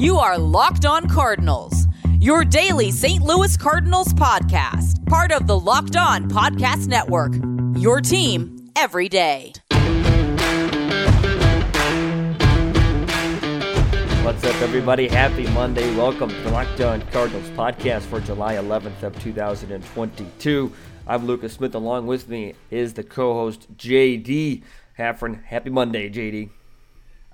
You are Locked On Cardinals, your daily St. Louis Cardinals podcast, part of the Locked On Podcast Network. Your team every day. What's up, everybody? Happy Monday. Welcome to the Locked On Cardinals podcast for July 11th of 2022. I'm Lucas Smith. Along with me is the co-host JD Haffron. Happy Monday, JD.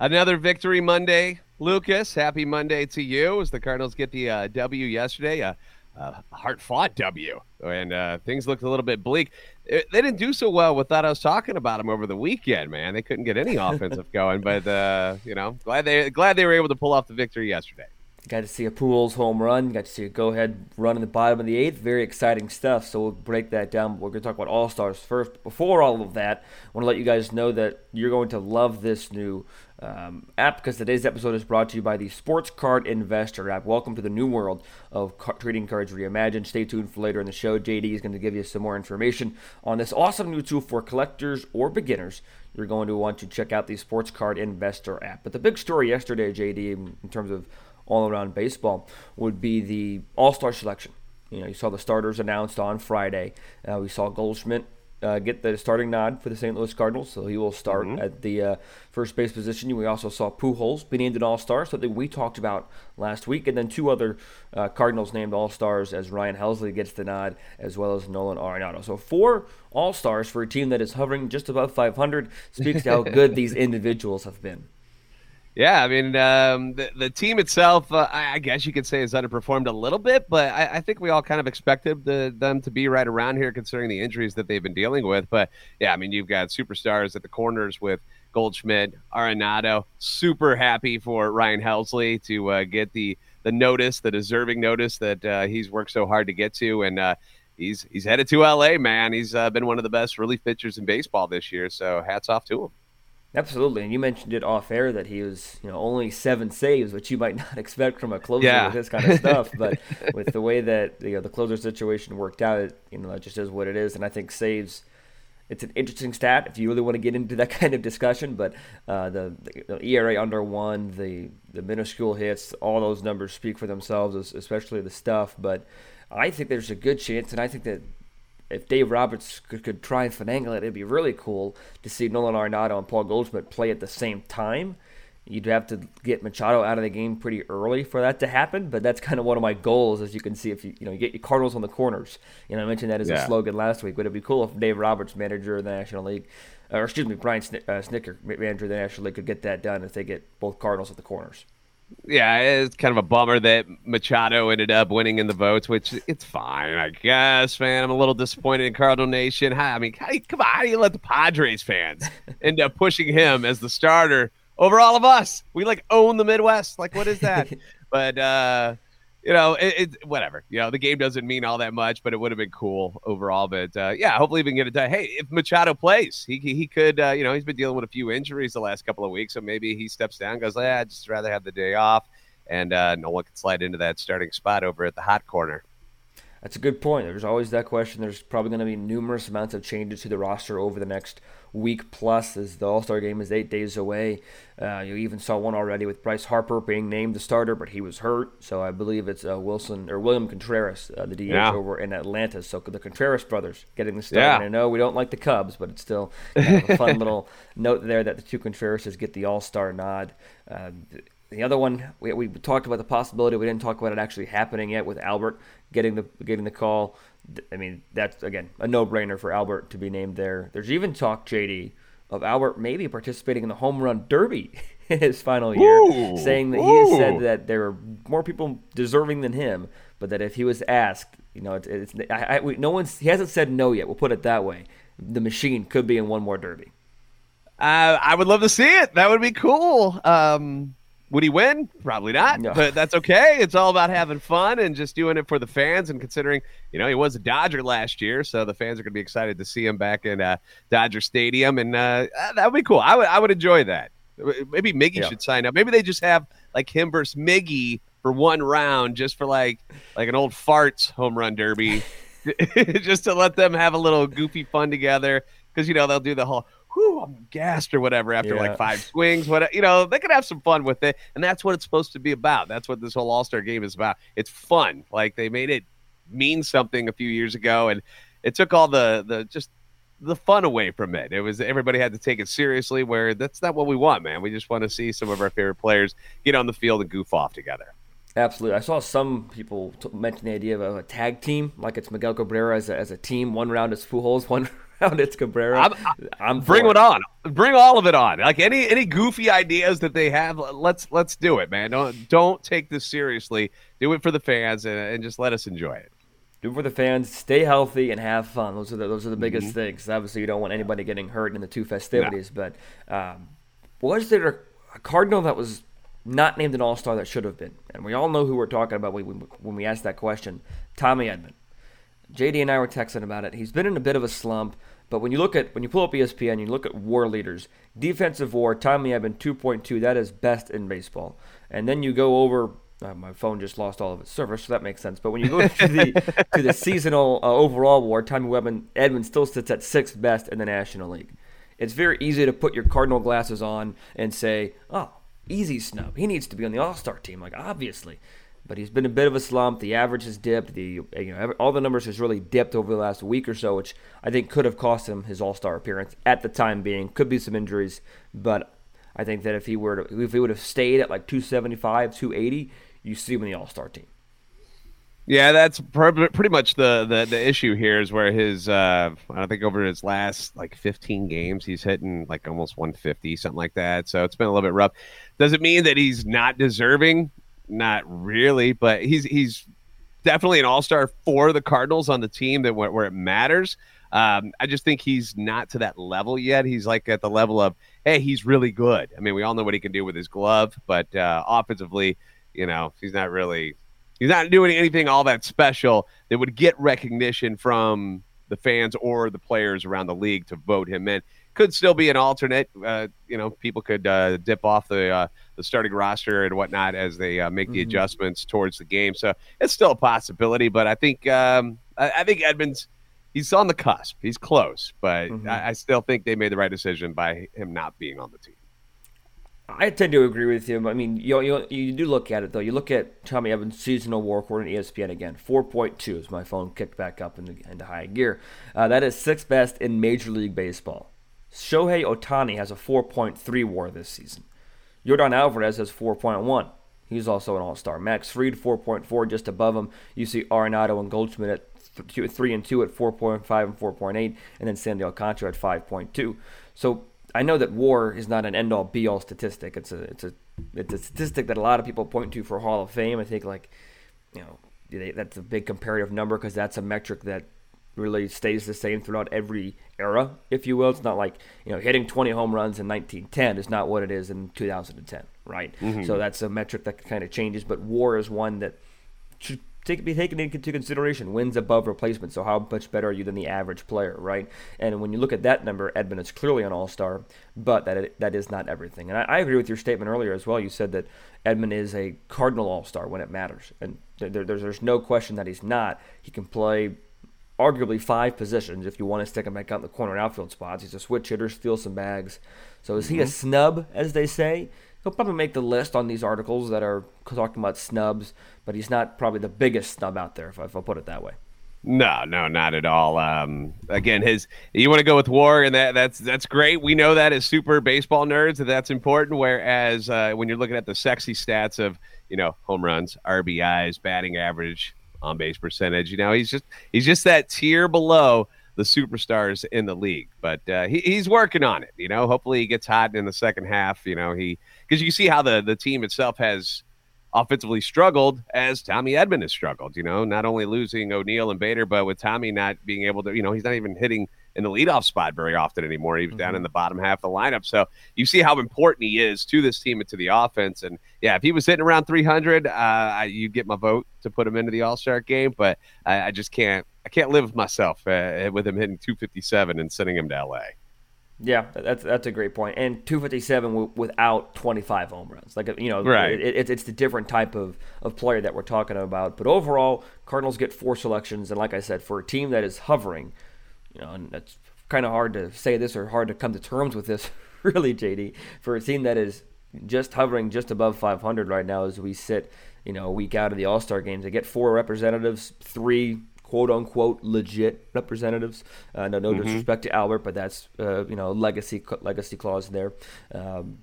Another victory Monday, Lucas. Happy Monday to you as the Cardinals get the uh, W yesterday. A uh, hard fought W, and uh, things looked a little bit bleak. It, they didn't do so well without us talking about them over the weekend, man. They couldn't get any offensive going, but uh, you know, glad they glad they were able to pull off the victory yesterday. Got to see a Pujols home run. Got to see a go-ahead run in the bottom of the eighth. Very exciting stuff. So we'll break that down. We're going to talk about All Stars first. Before all of that, I want to let you guys know that you're going to love this new um, app because today's episode is brought to you by the Sports Card Investor app. Welcome to the new world of car- trading cards reimagined. Stay tuned for later in the show. JD is going to give you some more information on this awesome new tool for collectors or beginners. You're going to want to check out the Sports Card Investor app. But the big story yesterday, JD, in terms of all around baseball would be the All Star selection. You know, you saw the starters announced on Friday. Uh, we saw Goldschmidt uh, get the starting nod for the St. Louis Cardinals, so he will start mm-hmm. at the uh, first base position. We also saw Pujols be named an All Star, something we talked about last week, and then two other uh, Cardinals named All Stars as Ryan Helsley gets the nod, as well as Nolan Arenado. So four All Stars for a team that is hovering just above 500 speaks to how good these individuals have been. Yeah, I mean, um, the, the team itself, uh, I, guess you could say, has underperformed a little bit, but I, I think we all kind of expected the, them to be right around here considering the injuries that they've been dealing with. But yeah, I mean, you've got superstars at the corners with Goldschmidt, Arenado. Super happy for Ryan Helsley to uh, get the the notice, the deserving notice that uh, he's worked so hard to get to, and uh, he's he's headed to LA. Man, he's uh, been one of the best relief pitchers in baseball this year. So hats off to him. Absolutely, and you mentioned it off air that he was, you know, only seven saves, which you might not expect from a closer yeah. with this kind of stuff. But with the way that you know the closer situation worked out, you know, that just is what it is. And I think saves, it's an interesting stat if you really want to get into that kind of discussion. But uh, the, the, ERA under one, the the minuscule hits, all those numbers speak for themselves, especially the stuff. But I think there's a good chance, and I think that if Dave Roberts could, could, try and finagle it, it'd be really cool to see Nolan Arenado and Paul Goldschmidt play at the same time. You'd have to get Machado out of the game pretty early for that to happen, but that's kind of one of my goals, as you can see. If you you know you get your Cardinals on the corners, you know I mentioned that as yeah. a slogan last week. Would it be cool if Dave Roberts, manager of the National League, or excuse me, Brian Sn- uh, Snitker, manager of the National League, could get that done if they get both Cardinals at the corners? Yeah, it's kind of a bummer that Machado ended up winning in the votes, which it's fine, I guess, man. I'm a little disappointed in Cardinal Nation. I mean, how come on, how do you let the Padres fans end up pushing him as the starter over all of us? We like own the Midwest. Like, what is that? but uh you know, it, it, whatever. You know, the game doesn't mean all that much, but it would have been cool overall. But uh, yeah, hopefully we can get it done. Hey, if Machado plays, he he could. Uh, you know, he's been dealing with a few injuries the last couple of weeks, so maybe he steps down, goes, yeah, I'd just rather have the day off, and uh, Nolan can slide into that starting spot over at the hot corner. That's a good point. There's always that question. There's probably going to be numerous amounts of changes to the roster over the next week plus, as the All Star game is eight days away. Uh, you even saw one already with Bryce Harper being named the starter, but he was hurt. So I believe it's uh, Willson or William Contreras, uh, the DH yeah. over in Atlanta. So the Contreras brothers getting the start. Yeah. I know we don't like the Cubs, but it's still kind of a fun little note there that the two Contreras get the All Star nod. The other one we, we talked about the possibility. We didn't talk about it actually happening yet with Albert getting the getting the call. I mean, that's again a no-brainer for Albert to be named there. There's even talk, JD, of Albert maybe participating in the home run derby in his final year, ooh, saying that ooh. he has said that there are more people deserving than him, but that if he was asked, you know, it's, it's I, I, we, no one's he hasn't said no yet. We'll put it that way. The machine could be in one more derby. Uh, I would love to see it. That would be cool. Um, would he win? Probably not, no. but that's okay. It's all about having fun and just doing it for the fans. And considering, you know, he was a Dodger last year, so the fans are going to be excited to see him back in uh, Dodger Stadium, and uh, that would be cool. I would, I would enjoy that. Maybe Miggy yeah. should sign up. Maybe they just have like him versus Miggy for one round, just for like like an old farts home run derby, just to let them have a little goofy fun together. Because you know they'll do the whole whew, I'm gassed or whatever after Yeah. like five swings. What you know, they could have some fun with it, and that's what it's supposed to be about. That's what this whole All Star game is about. It's fun. Like they made it mean something a few years ago, and it took all the the just the fun away from it. It was everybody had to take it seriously. Where that's not what we want, man. We just want to see some of our favorite players get on the field and goof off together. Absolutely. I saw some people t- mention the idea of a tag team, like it's Miguel Cabrera as a, as a team. One round it's Pujols, one round it's Cabrera. I'm- I'm Bring for it on. Bring all of it on. Like any any goofy ideas that they have, let's let's do it, man. Don't don't take this seriously. Do it for the fans and, and just let us enjoy it. Do it for the fans. Stay healthy and have fun. Those are the, those are the Mm-hmm. biggest things. Obviously, you don't want anybody getting hurt in the two festivities. But um, was there a Cardinal that was not named an All Star that should have been? And we all know who we're talking about when we, when we asked that question. Tommy Edman. JD and I were texting about it. He's been in a bit of a slump, but when you look at when you pull up ESPN, you look at WAR leaders, defensive WAR, Tommy Edman 2.2. That is best in baseball. And then you go over. Uh, my phone just lost all of its service, so that makes sense. But when you go to the to the seasonal uh, overall WAR, Tommy Edman, Edman still sits at sixth best in the National League. It's very easy to put your Cardinal glasses on and say, "Oh, easy snub. He needs to be on the All Star team." Like obviously, but he's been a bit of a slump. The average has dipped. The you know all the numbers has really dipped over the last week or so, which I think could have cost him his All Star appearance at the time being. Could be some injuries, but I think that if he were to, if he would have stayed at like 275, 280, you see him in the All Star team. Yeah, that's pretty much the, the the issue here is where his uh I think over his last like 15 games he's hitting like almost 150 something like that. So it's been a little bit rough. Does it mean that he's not deserving? Not really, but he's he's definitely an all-star for the Cardinals on the team that where, where it matters. Um, I just think he's not to that level yet. He's like at the level of, hey, he's really good. I mean, we all know what he can do with his glove, but uh, offensively, you know, he's not really he's not doing anything all that special that would get recognition from the fans or the players around the league to vote him in. Could still be an alternate. Uh, you know, people could uh, dip off the uh, the starting roster and whatnot as they uh, make the Mhm. adjustments towards the game. So it's still a possibility. But I think um, I, I think Edmonds he's on the cusp. He's close, but Mhm. I, I still think they made the right decision by him not being on the team. I tend to agree with you. I mean, you, you you do look at it though. You look at Tommy Evans' seasonal WAR according to ESPN again, four point two. As my phone kicked back up into, into high gear, uh, that is sixth best in Major League Baseball. Shohei Ohtani has a four point three WAR this season. Yordan Alvarez has four point one. He's also an All Star. Max Fried four point four, just above him. You see Arenado and Goldschmidt at th- two, three and two at four point five and four point eight, and then Sandy Alcantara at five point two. So I know that WAR is not an end all be all statistic. It's a it's a it's a statistic that a lot of people point to for Hall of Fame. I think like you know that's a big comparative number because that's a metric that really stays the same throughout every era, if you will. It's not like you know hitting 20 home runs in 1910 is not what it is in 2010, right? Mm-hmm. So that's a metric that kind of changes. But WAR is one that should take, be taken into consideration. Wins above replacement. So how much better are you than the average player, right? And when you look at that number, Edman is clearly an all-star, but that that is not everything. And I, I agree with your statement earlier as well. You said that Edman is a Cardinal all-star when it matters, and there, there's there's no question that he's not. He can play arguably five positions if you want to stick him back out in the corner and outfield spots. He's a switch hitter, steal some bags. So is he a snub, as they say? He'll probably make the list on these articles that are talking about snubs, but he's not probably the biggest snub out there, if, I- if I'll put it that way. No, no, not at all. Um, again, his you want to go with WAR, and that that's that's great. We know that as super baseball nerds that that's important. Whereas uh, when you're looking at the sexy stats of you know home runs, RBIs, batting average, on base percentage, you know he's just he's just that tier below the superstars in the league. But uh, he, he's working on it. You know, hopefully he gets hot in the second half. You know, he because you see how the the team itself has offensively struggled as Tommy Edman has struggled. You know, not only losing O'Neill and Bader, but with Tommy not being able to, you know, he's not even hitting in the leadoff spot very often anymore. He's down in the bottom half of the lineup. So you see how important he is to this team and to the offense. And yeah, if he was hitting around 300, uh, I, you'd get my vote to put him into the All Star game. But I, I just can't. I can't live with myself uh, with him hitting 257 and sending him to LA. Yeah, that's that's a great point. And 257 w- without 25 home runs. Like you know, Right. It, it, it's the different type of, of player that we're talking about. But overall, Cardinals get four selections, and like I said, for a team that is hovering, you know, and that's kind of hard to say this or hard to come to terms with this, really, JD, for a team that is just hovering just above 500 right now as we sit, you know, a week out of the All Star games. They get four representatives, three quote unquote legit representatives. Uh, no, no mm-hmm. disrespect to Albert, but that's uh, you know legacy legacy clause there. Um,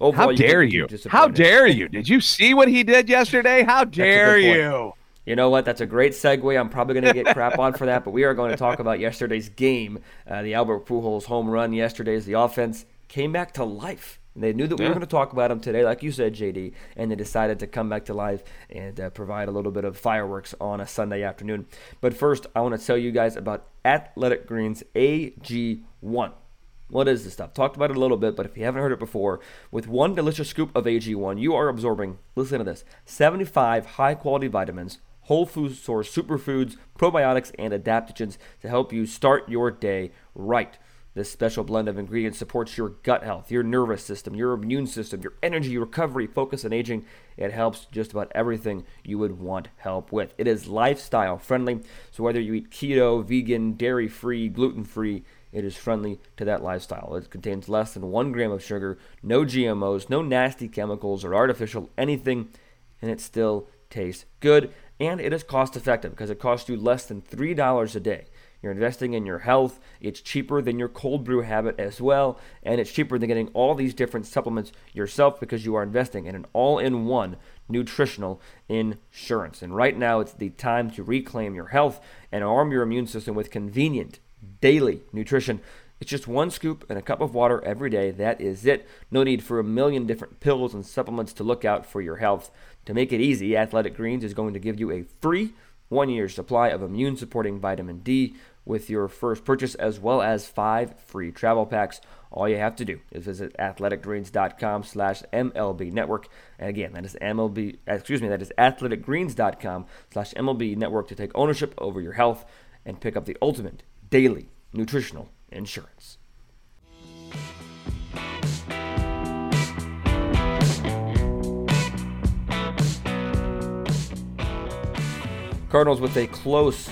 Overall, How dare you? How dare you? Did you see what he did yesterday? How dare you? You know what? That's a great segue. I'm probably going to get crap on for that, but we are going to talk about yesterday's game. Uh, the Albert Pujols home run yesterday's the offense came back to life. And they knew that we were going to talk about him today, like you said, JD, and they decided to come back to life and uh, provide a little bit of fireworks on a Sunday afternoon. But first, I want to tell you guys about Athletic Greens AG1. What is this stuff? Talked about it a little bit, but if you haven't heard it before, with one delicious scoop of AG1, you are absorbing, listen to this, 75 high quality vitamins, whole food source superfoods, probiotics, and adaptogens to help you start your day right. This special blend of ingredients supports your gut health, your nervous system, your immune system, your energy, recovery, focus, and aging. It helps just about everything you would want help with. It is lifestyle friendly, so whether you eat keto, vegan, dairy free, gluten free, it is friendly to that lifestyle. It contains less than one gram of sugar, no GMOs, no nasty chemicals or artificial anything, and it still tastes good. And it is cost effective because it costs you less than $3 a day. You're investing in your health. It's cheaper than your cold brew habit as well. And it's cheaper than getting all these different supplements yourself because you are investing in an all in one nutritional insurance. And right now, it's the time to reclaim your health and arm your immune system with convenient daily nutrition. It's just one scoop and a cup of water every day. That is it. No need for a million different pills and supplements to look out for your health. To make it easy, Athletic Greens is going to give you a free one year supply of immune supporting vitamin D with your first purchase, as well as five free travel packs. All you have to do is visit athleticgreens.com slash MLB network. And again, that is MLB, excuse me, that is athleticgreens.com slash MLB network to take ownership over your health and pick up the ultimate daily nutritional insurance. Cardinals with a close,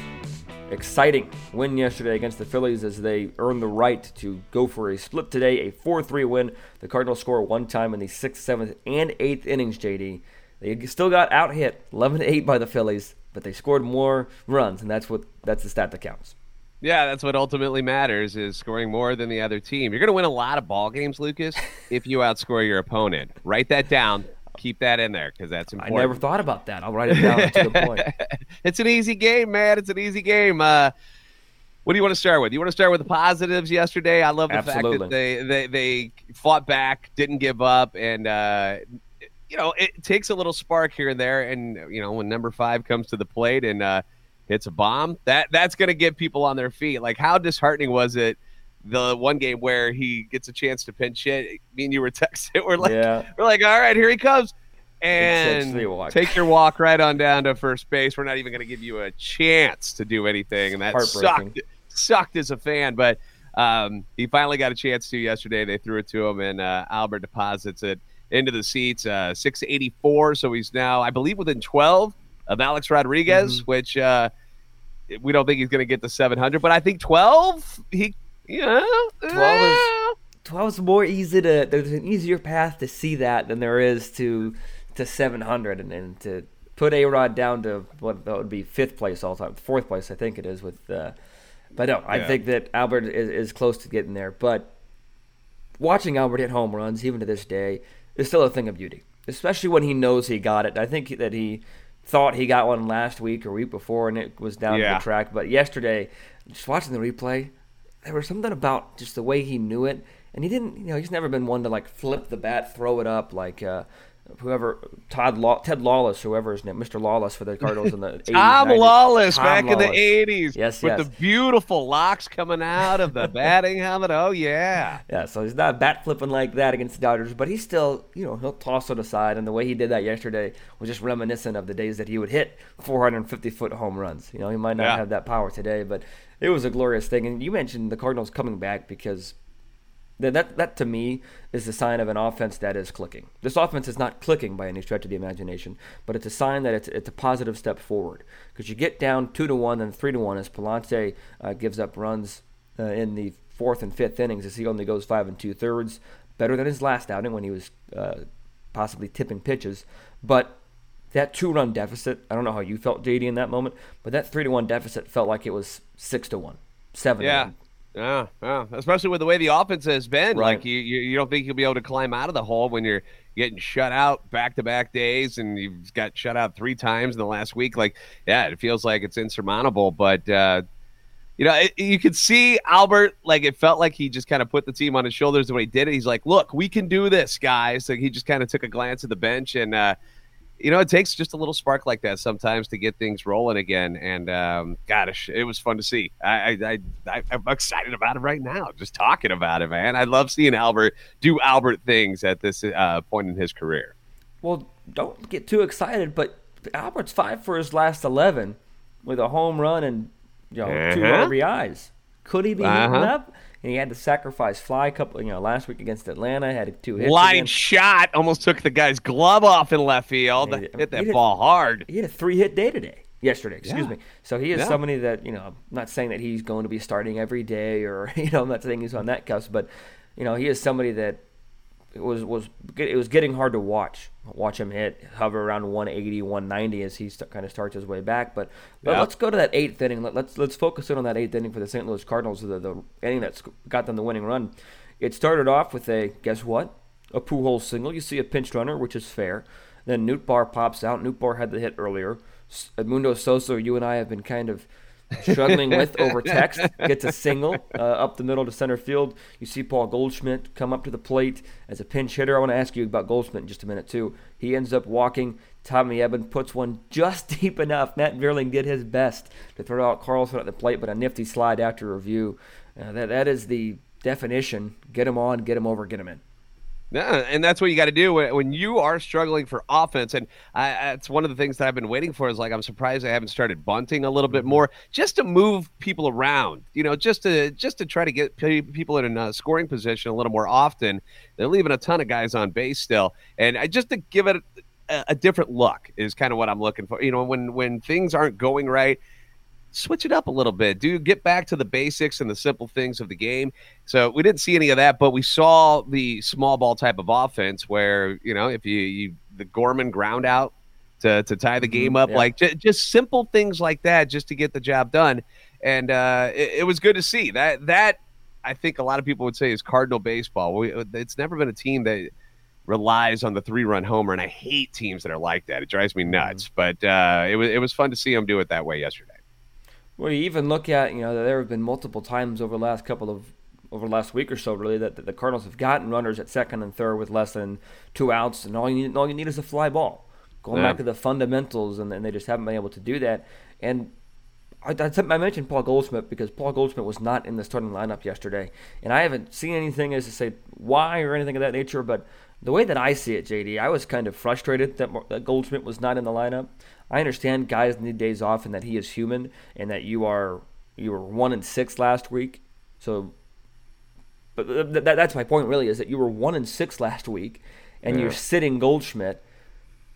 exciting win yesterday against the Phillies as they earned the right to go for a split today, a 4 3 win. The Cardinals score one time in the 6th, 7th, and 8th innings, JD. They still got out hit 11 8 by the Phillies, but they scored more runs, and that's what that's the stat that counts. Yeah, that's what ultimately matters is scoring more than the other team. You're going to win a lot of ball games, Lucas, if you outscore your opponent. Write that down. Keep that in there because that's important. I never thought about that. I'll write it down. A good point. it's an easy game, man. It's an easy game. Uh, what do you want to start with? You want to start with the positives yesterday? I love the Absolutely. fact that they, they they fought back, didn't give up, and uh, you know it takes a little spark here and there. And you know when number five comes to the plate and uh, hits a bomb, that that's going to get people on their feet. Like how disheartening was it? The one game where he gets a chance to pinch hit. Me and you were texting. We're like, yeah. we're like, all right, here he comes, and take your walk right on down to first base. We're not even going to give you a chance to do anything, and that sucked. Sucked as a fan, but um, he finally got a chance to yesterday. They threw it to him, and uh, Albert deposits it into the seats. Uh, 684, so he's now, I believe, within 12 of Alex Rodriguez, mm-hmm. which uh, we don't think he's going to get to 700, but I think 12, he, yeah, 12 is, 12 is more easy to, there's an easier path to see that than there is to, to 700 and, and to put A Rod down to what that would be fifth place all time, fourth place, I think it is with, uh, but no, I yeah. think that Albert is, is close to getting there, but watching Albert hit home runs, even to this day, is still a thing of beauty, especially when he knows he got it. I think that he thought he got one last week or week before and it was down yeah. the track. But yesterday, just watching the replay, there was something about just the way he knew it. And he didn't, you know, he's never been one to like flip the bat, throw it up like uh, whoever Todd Law, Ted Lawless, whoever his name, Mr. Lawless for the Cardinals in the 80s, Tom 90s. Lawless Tom back Lawless. in the 80s. Yes, with yes. the beautiful locks coming out of the batting helmet. Oh yeah. Yeah, so he's not bat flipping like that against the Dodgers, but he's still, you know, he'll toss it aside. And the way he did that yesterday was just reminiscent of the days that he would hit 450 foot home runs. You know, he might not yeah. have that power today, but it was a glorious thing. And you mentioned the Cardinals coming back because that, that, that to me is the sign of an offense that is clicking. This offense is not clicking by any stretch of the imagination, but it's a sign that it's, it's a positive step forward. Because you get down two to one and three to one as Pallante uh, gives up runs uh, in the fourth and fifth innings as he only goes five and two thirds, better than his last outing when he was uh, possibly tipping pitches. But that two run deficit, I don't know how you felt, JD, in that moment, but that three to one deficit felt like it was six to one, seven. Yeah. Yeah, yeah, especially with the way the offense has been. Right. Like you, you, you don't think you'll be able to climb out of the hole when you're getting shut out back to back days, and you've got shut out three times in the last week. Like, yeah, it feels like it's insurmountable. But uh, you know, it, you could see Albert. Like, it felt like he just kind of put the team on his shoulders And when he did it. He's like, "Look, we can do this, guys." So he just kind of took a glance at the bench and. uh you know, it takes just a little spark like that sometimes to get things rolling again. And um, gosh, it was fun to see. I, I, I, I'm excited about it right now, just talking about it, man. I love seeing Albert do Albert things at this uh, point in his career. Well, don't get too excited, but Albert's five for his last 11 with a home run and you know uh-huh. two RBIs. Could he be uh-huh. up? And he had to sacrifice fly a couple, you know, last week against Atlanta. Had two hits. Line again. shot almost took the guy's glove off in left field. He, hit that ball hard. He had a three hit day today. Yesterday, excuse yeah. me. So he is yeah. somebody that you know. I'm not saying that he's going to be starting every day, or you know, I'm not saying he's on that cusp, but you know, he is somebody that it was was it was getting hard to watch watch him hit hover around 180 190 as he st- kind of starts his way back but, but yeah. let's go to that eighth inning. Let, us let's, let's focus in on that eighth inning for the St. Louis Cardinals the, the inning that's got them the winning run. It started off with a guess what? A Pujols single. You see a pinch runner which is fair. Then Nootbaar pops out. Nootbaar had the hit earlier. Edmundo Sosa you and I have been kind of struggling with over text. Gets a single uh, up the middle to center field. You see Paul Goldschmidt come up to the plate as a pinch hitter. I want to ask you about Goldschmidt in just a minute, too. He ends up walking. Tommy Edman puts one just deep enough. Matt Vierling did his best to throw out Carlson at the plate, but a nifty slide after review. Uh, that, that is the definition. Get him on, get him over, get him in. Yeah, and that's what you got to do when, when you are struggling for offense. And I, that's one of the things that I've been waiting for. Is like I'm surprised I haven't started bunting a little bit mm-hmm. more, just to move people around. You know, just to just to try to get people in a scoring position a little more often. They're leaving a ton of guys on base still, and I, just to give it a, a different look is kind of what I'm looking for. You know, when when things aren't going right switch it up a little bit. Do get back to the basics and the simple things of the game. So we didn't see any of that, but we saw the small ball type of offense where you know if you, you the Gorman ground out to to tie the game mm-hmm. up, yeah. like j- just simple things like that, just to get the job done. And uh, it, it was good to see that that. I think a lot of people would say is Cardinal baseball. We, it's never been a team that relies on the three run homer, and I hate teams that are like that. It drives me nuts. Mm-hmm. But uh, it was it was fun to see them do it that way yesterday. Well, you even look at you know there have been multiple times over the last couple of over the last week or so really that, that the Cardinals have gotten runners at second and third with less than two outs, and all you need all you need is a fly ball. Going yeah. back to the fundamentals, and, and they just haven't been able to do that. And I, I, mentioned Paul Goldschmidt because Paul Goldschmidt was not in the starting lineup yesterday, and I haven't seen anything as to say why or anything of that nature. But the way that I see it, JD, I was kind of frustrated that, that Goldschmidt was not in the lineup. I understand guys need days off and that he is human and that you are you were one and six last week. So, but uh, th- th- that's my point really is that you were one and six last week, and yeah. you're sitting Goldschmidt.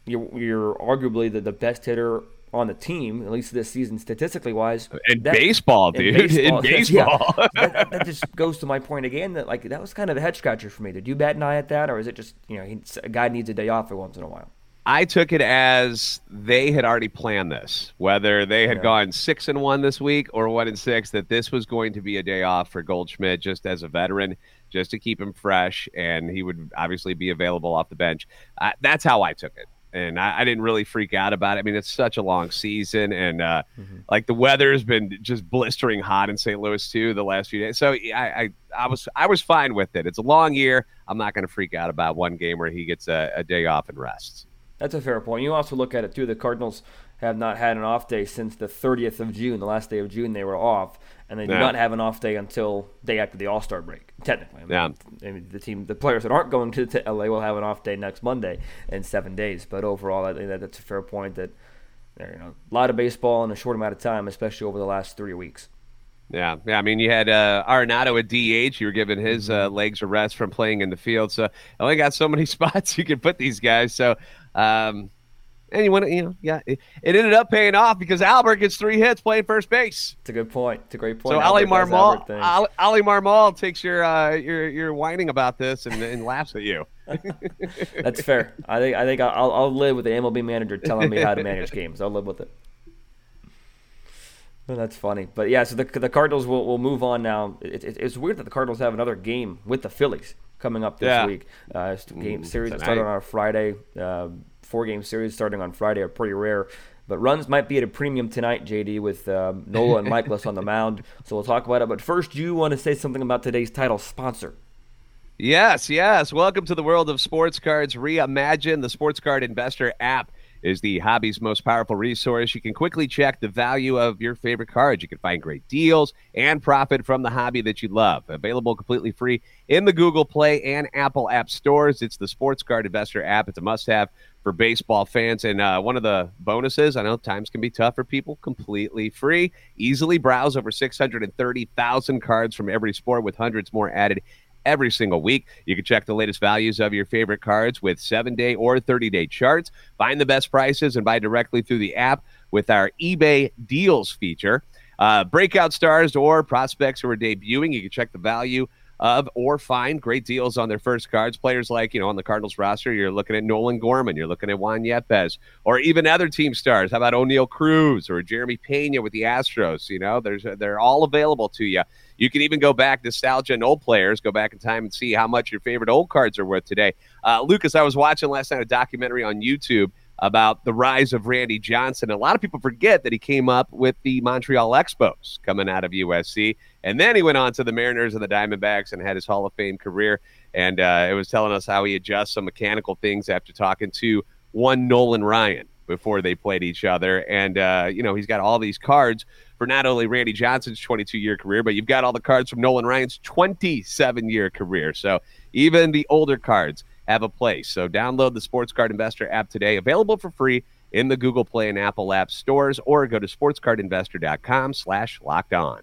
You're you're arguably the, the best hitter on the team, at least this season, statistically wise. In that, baseball, dude. In baseball, in baseball. Yeah, that, that, just goes to my point again that like that was kind of a head scratcher for me. Did you bat an eye at that, or is it just you know he, a guy needs a day off for once in a while? I took it as they had already planned this, whether they had yeah. gone six and one this week or one and six, that this was going to be a day off for Goldschmidt just as a veteran, just to keep him fresh, and he would obviously be available off the bench. Uh, that's how I took it. And I, I, didn't really freak out about it. I mean, it's such a long season, and uh, mm-hmm. like the weather has been just blistering hot in St. Louis too the last few days. So I, I, I was, I was fine with it. It's a long year. I'm not going to freak out about one game where he gets a, a day off and rests. That's a fair point. You also look at it too. The Cardinals have not had an off day since the 30th of June. The last day of June they were off, and they yeah. do not have an off day until day after the All Star break. Technically, I mean, yeah. I mean, the team, the players that aren't going to, to LA will have an off day next Monday in seven days. But overall, I think that that's a fair point. That you know, a lot of baseball in a short amount of time, especially over the last three weeks. Yeah, yeah. I mean, you had uh, Arenado at DH. You were giving his uh, mm-hmm. legs a rest from playing in the field, so I only got so many spots you could put these guys. So um, And you want to, you know, yeah, it, it, ended up paying off because Albert gets three hits playing first base. It's a good point. It's a great point. So Oli Marmol, Oli, Oli Marmol takes your uh, your your whining about this and, and laughs at you. That's fair. I think I think I'll I'll live with the MLB manager telling me how to manage games. I'll live with it. That's funny, but yeah. So the the Cardinals will, will move on now. It, it, it's weird that the Cardinals have another game with the Phillies coming up this yeah. week. Uh, game series starting on a Friday. Uh, four game series starting on Friday are pretty rare. But runs might be at a premium tonight, JD, with um, Nola and Mikolas on the mound. So we'll talk about it. But first, you want to say something about today's title sponsor? Yes, yes. Welcome to the world of sports cards. Reimagine the Sports Card Investor app is the hobby's most powerful resource. You can quickly check the value of your favorite cards. You can find great deals and profit from the hobby that you love. Available completely free in the Google Play and Apple App stores. It's the Sports Card Investor app. It's a must have for baseball fans. And uh, one of the bonuses, I know times can be tough for people, completely free. Easily browse over 630,000 cards from every sport with hundreds more added every single week. You can check the latest values of your favorite cards with seven day or 30 day charts, find the best prices, and buy directly through the app with our eBay deals feature. Uh, breakout stars or prospects who are debuting, you can check the value of or find great deals on their first cards. Players like, you know, on the Cardinals roster, you're looking at Nolan Gorman, you're looking at Juan Yepez, or even other team stars. How about Oneil Cruz or Jeremy Pena with the Astros? You know, there's they're all available to you. You can even go back nostalgia and old players, go back in time and see how much your favorite old cards are worth today. Uh, Lucas, I was watching last night a documentary on YouTube about the rise of Randy Johnson. A lot of people forget that he came up with the Montreal Expos coming out of USC. And then he went on to the Mariners and the Diamondbacks and had his Hall of Fame career. And uh, it was telling us how he adjusts some mechanical things after talking to one Nolan Ryan before they played each other. And, uh, you know, he's got all these cards for not only Randy Johnson's 22 year career, but you've got all the cards from Nolan Ryan's 27 year career. So even the older cards have a place. So download the Sports Card Investor app today, available for free in the Google Play and Apple App stores, or go to sportscardinvestor.com slash locked on.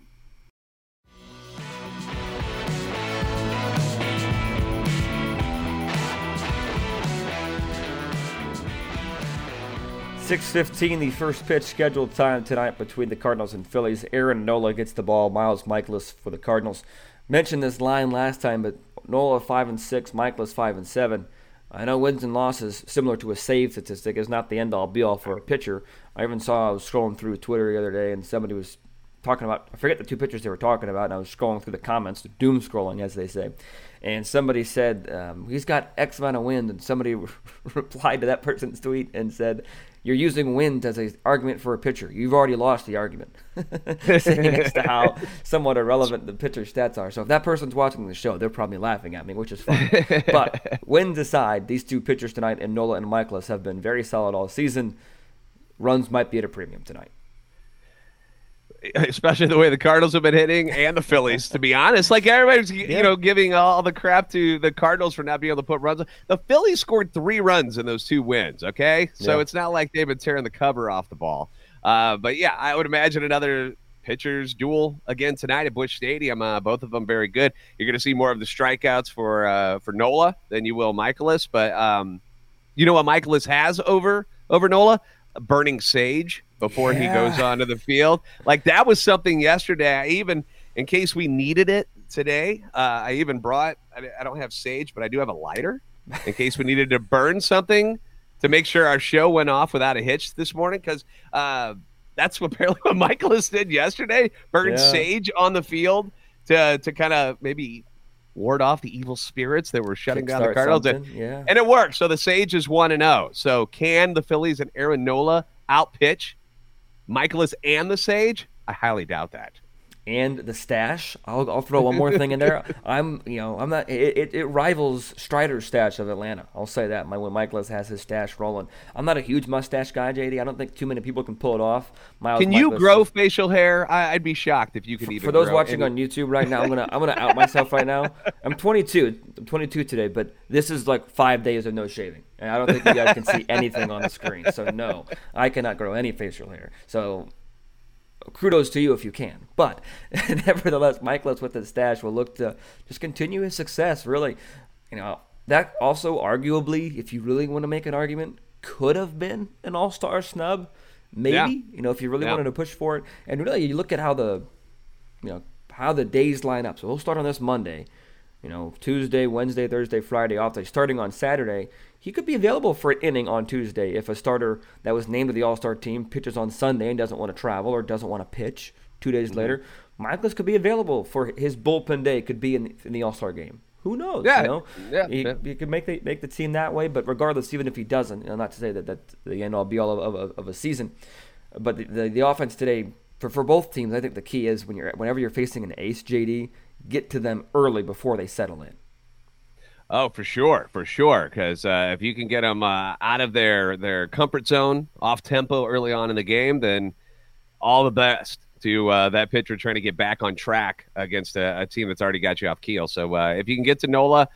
Six fifteen, the first pitch scheduled time tonight between the Cardinals and Phillies. Aaron Nola gets the ball. Miles Mikolas for the Cardinals. Mentioned this line last time, but Nola five and six, Mikolas five and seven. I know wins and losses, similar to a save statistic, is not the end all be all for a pitcher. I even saw I was scrolling through Twitter the other day, and somebody was talking about I forget the two pitchers they were talking about, and I was scrolling through the comments, doom scrolling as they say, and somebody said um, he's got X amount of wins, and somebody replied to that person's tweet and said you're using wins as an argument for a pitcher. You've already lost the argument, saying as to how somewhat irrelevant the pitcher's stats are. So if that person's watching the show, they're probably laughing at me, which is fine. but wins aside, these two pitchers tonight, and Nola and Mikolas, have been very solid all season. Runs might be at a premium tonight especially the way the Cardinals have been hitting and the Phillies. to be honest, like everybody's you know giving all the crap to the Cardinals for not being able to put runs. The Phillies scored three runs in those two wins. Okay, so yeah. it's not like they've been tearing the cover off the ball. Uh, but yeah, I would imagine another pitchers duel again tonight at Busch Stadium. Uh, both of them very good. You're going to see more of the strikeouts for uh, for Nola than you will Mikolas, But um, you know what Mikolas has over over Nola? Burning sage before yeah. he goes onto the field. Like that was something yesterday. I even, in case we needed it today, uh, I even brought. I, I don't have sage, but I do have a lighter in case we needed to burn something to make sure our show went off without a hitch this morning. Because uh, that's what apparently what Mikolas did yesterday. Burned yeah. sage on the field to to kind of maybe ward off the evil spirits that were shutting down the Cardinals. And, yeah. and it worked. So the Sage is 1 and 0. So can the Phillies and Aaron Nola outpitch Mikolas and the Sage? I highly doubt that. And the stash. I'll, I'll throw one more thing in there. I'm, you know, I'm not. It, it, it, rivals Strider's stash of Atlanta. I'll say that. My when Mikolas has his stash rolling. I'm not a huge mustache guy, JD. I don't think too many people can pull it off. Miles can you grow facial hair? I, would be shocked if you could for, even. For those watching any... on YouTube right now, I'm gonna I'm gonna out myself right now. I'm 22. I'm 22 today, but this is like five days of no shaving. And I don't think you guys can see anything on the screen. So no, I cannot grow any facial hair. So kudos to you if you can. But nevertheless, Mikolas with his stash will look to just continue his success. Really, you know that also arguably, if you really want to make an argument, could have been an All Star snub, maybe. Yeah. You know, if you really Yeah. wanted to push for it, and really you look at how the, you know, how the days line up. So we'll start on this Monday. You know, Tuesday, Wednesday, Thursday, Friday off. Day. Starting on Saturday, he could be available for an inning on Tuesday if a starter that was named to the All Star team pitches on Sunday and doesn't want to travel or doesn't want to pitch two days Mm-hmm. later. Mikolas could be available for his bullpen day. Could be in, in the All Star game. Who knows? Yeah, You know? yeah, He, yeah. he could make the make the team that way. But regardless, even if he doesn't, you know, not to say that that's the end all be all of, of, of a season, but the, the, the offense today for, for both teams, I think the key is when you're whenever you're facing an ace, JD, get to them early before they settle in. Oh, for sure, for sure. Because uh, if you can get them uh, out of their their comfort zone, off tempo early on in the game, then all the best to uh, that pitcher trying to get back on track against a, a team that's already got you off keel. So uh, if you can get to Nola,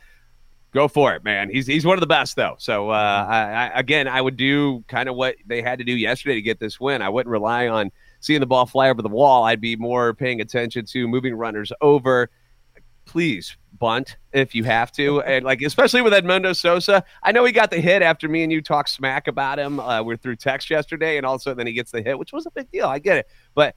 go for it, man. He's he's one of the best though. So uh, I, I, again, I would do kind of what they had to do yesterday to get this win. I wouldn't rely on seeing the ball fly over the wall. I'd be more paying attention to moving runners over. Please bunt if you have to, and like especially with Edmundo Sosa. I know he got the hit after me and you talked smack about him. Uh, we're through text yesterday, and also then he gets the hit, which was a big deal. I get it, but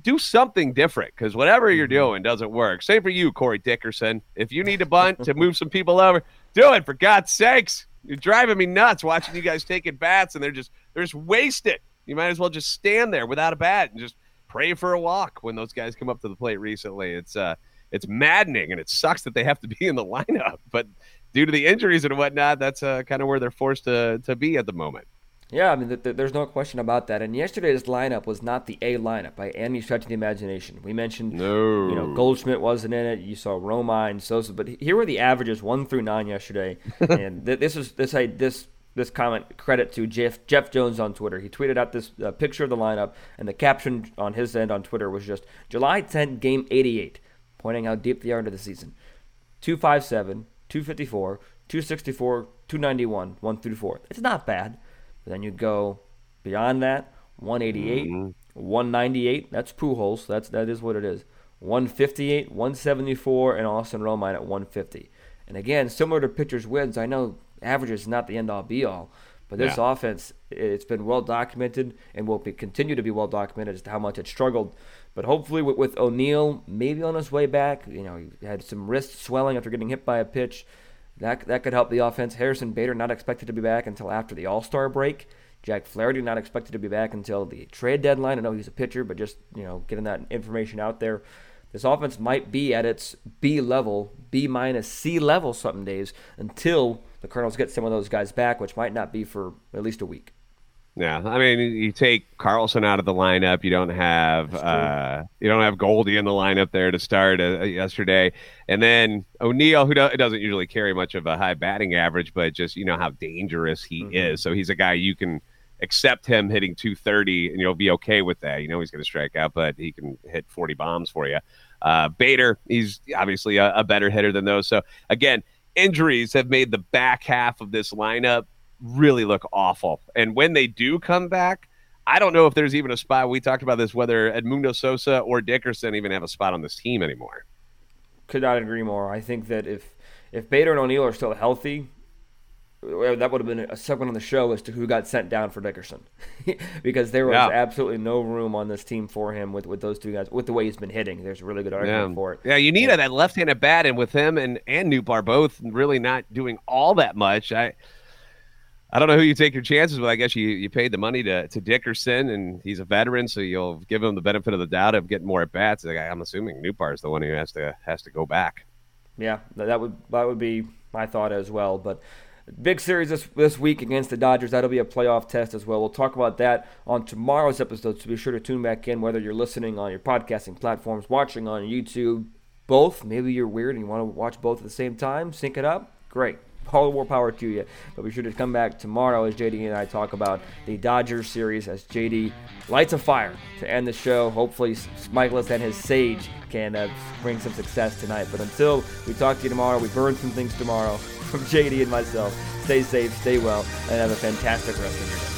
do something different because whatever you're doing doesn't work. Same for you, Corey Dickerson. If you need to bunt to move some people over, do it for God's sakes. You're driving me nuts watching you guys taking bats and they're just they're just wasted. You might as well just stand there without a bat and just pray for a walk when those guys come up to the plate recently. It's uh it's maddening and it sucks that they have to be in the lineup, but due to the injuries and whatnot, that's uh, kind of where they're forced to to be at the moment. Yeah, I mean, th- th- there's no question about that. And yesterday's lineup was not the A lineup by any stretch of the imagination. We mentioned, No. you know, Goldschmidt wasn't in it. You saw Romine, Sosa, but here were the averages one through nine yesterday. and th- this is this I this this comment credit to Jeff Jeff Jones on Twitter. He tweeted out this uh, picture of the lineup, and the caption on his end on Twitter was just July 10th, game 88, pointing how deep they are into the season. 257, 254, 264, 291, 1 through 4. It's not bad. But then you go beyond that, 188, mm-hmm. 198, that's Pujols. That's that is what it is. 158, 174, and Austin Romine at 150. And again, similar to pitchers' wins, I know average is not the end all be all, but this Yeah. offense, it's been well documented and will be, continue to be well documented as to how much it struggled. But hopefully, with, with O'Neill maybe on his way back, you know, he had some wrist swelling after getting hit by a pitch. That, that could help the offense. Harrison Bader not expected to be back until after the All Star break. Jack Flaherty not expected to be back until the trade deadline. I know he's a pitcher, but just you know getting that information out there. This offense might be at its B level, B minus C level some days until the Cardinals get some of those guys back, which might not be for at least a week. Yeah, I mean, you take Carlson out of the lineup. You don't have uh, you don't have Goldie in the lineup there to start uh, yesterday, and then O'Neill, who do- doesn't usually carry much of a high batting average, but just you know how dangerous he is. So he's a guy you can accept him hitting 230, and you'll be okay with that. You know he's going to strike out, but he can hit 40 bombs for you. Uh, Bader, he's obviously a, a better hitter than those. So again, injuries have made the back half of this lineup really look awful. And when they do come back, I don't know if there's even a spot. We talked about this whether Edmundo Sosa or Dickerson even have a spot on this team anymore. Could not agree more. I think that if if Bader and O'Neill are still healthy, that would have been a segment on the show as to who got sent down for Dickerson, because there was Yeah. absolutely no room on this team for him with, with those two guys. With the way he's been hitting, there's a really good argument Yeah, for it. yeah. You need Yeah. that left-handed bat, and with him and and Nootbaar both really not doing all that much. I I don't know who you take your chances with. I guess you you paid the money to to Dickerson, and he's a veteran, so you'll give him the benefit of the doubt of getting more at bats. I'm assuming Nootbaar is the one who has to has to go back. Yeah, that would that would be my thought as well. But big series this this week against the Dodgers. That'll be a playoff test as well. We'll talk about that on tomorrow's episode. So be sure to tune back in, whether you're listening on your podcasting platforms, watching on YouTube, both. Maybe you're weird and you want to watch both at the same time. Sync it up. Great. All more power to you. But be sure to come back tomorrow as JD and I talk about the Dodgers series as JD lights a fire to end the show. Hopefully, Mikolas and his Sage can uh, bring some success tonight. But until we talk to you tomorrow, we burn some things tomorrow from JD and myself. Stay safe, stay well, and have a fantastic rest of your day.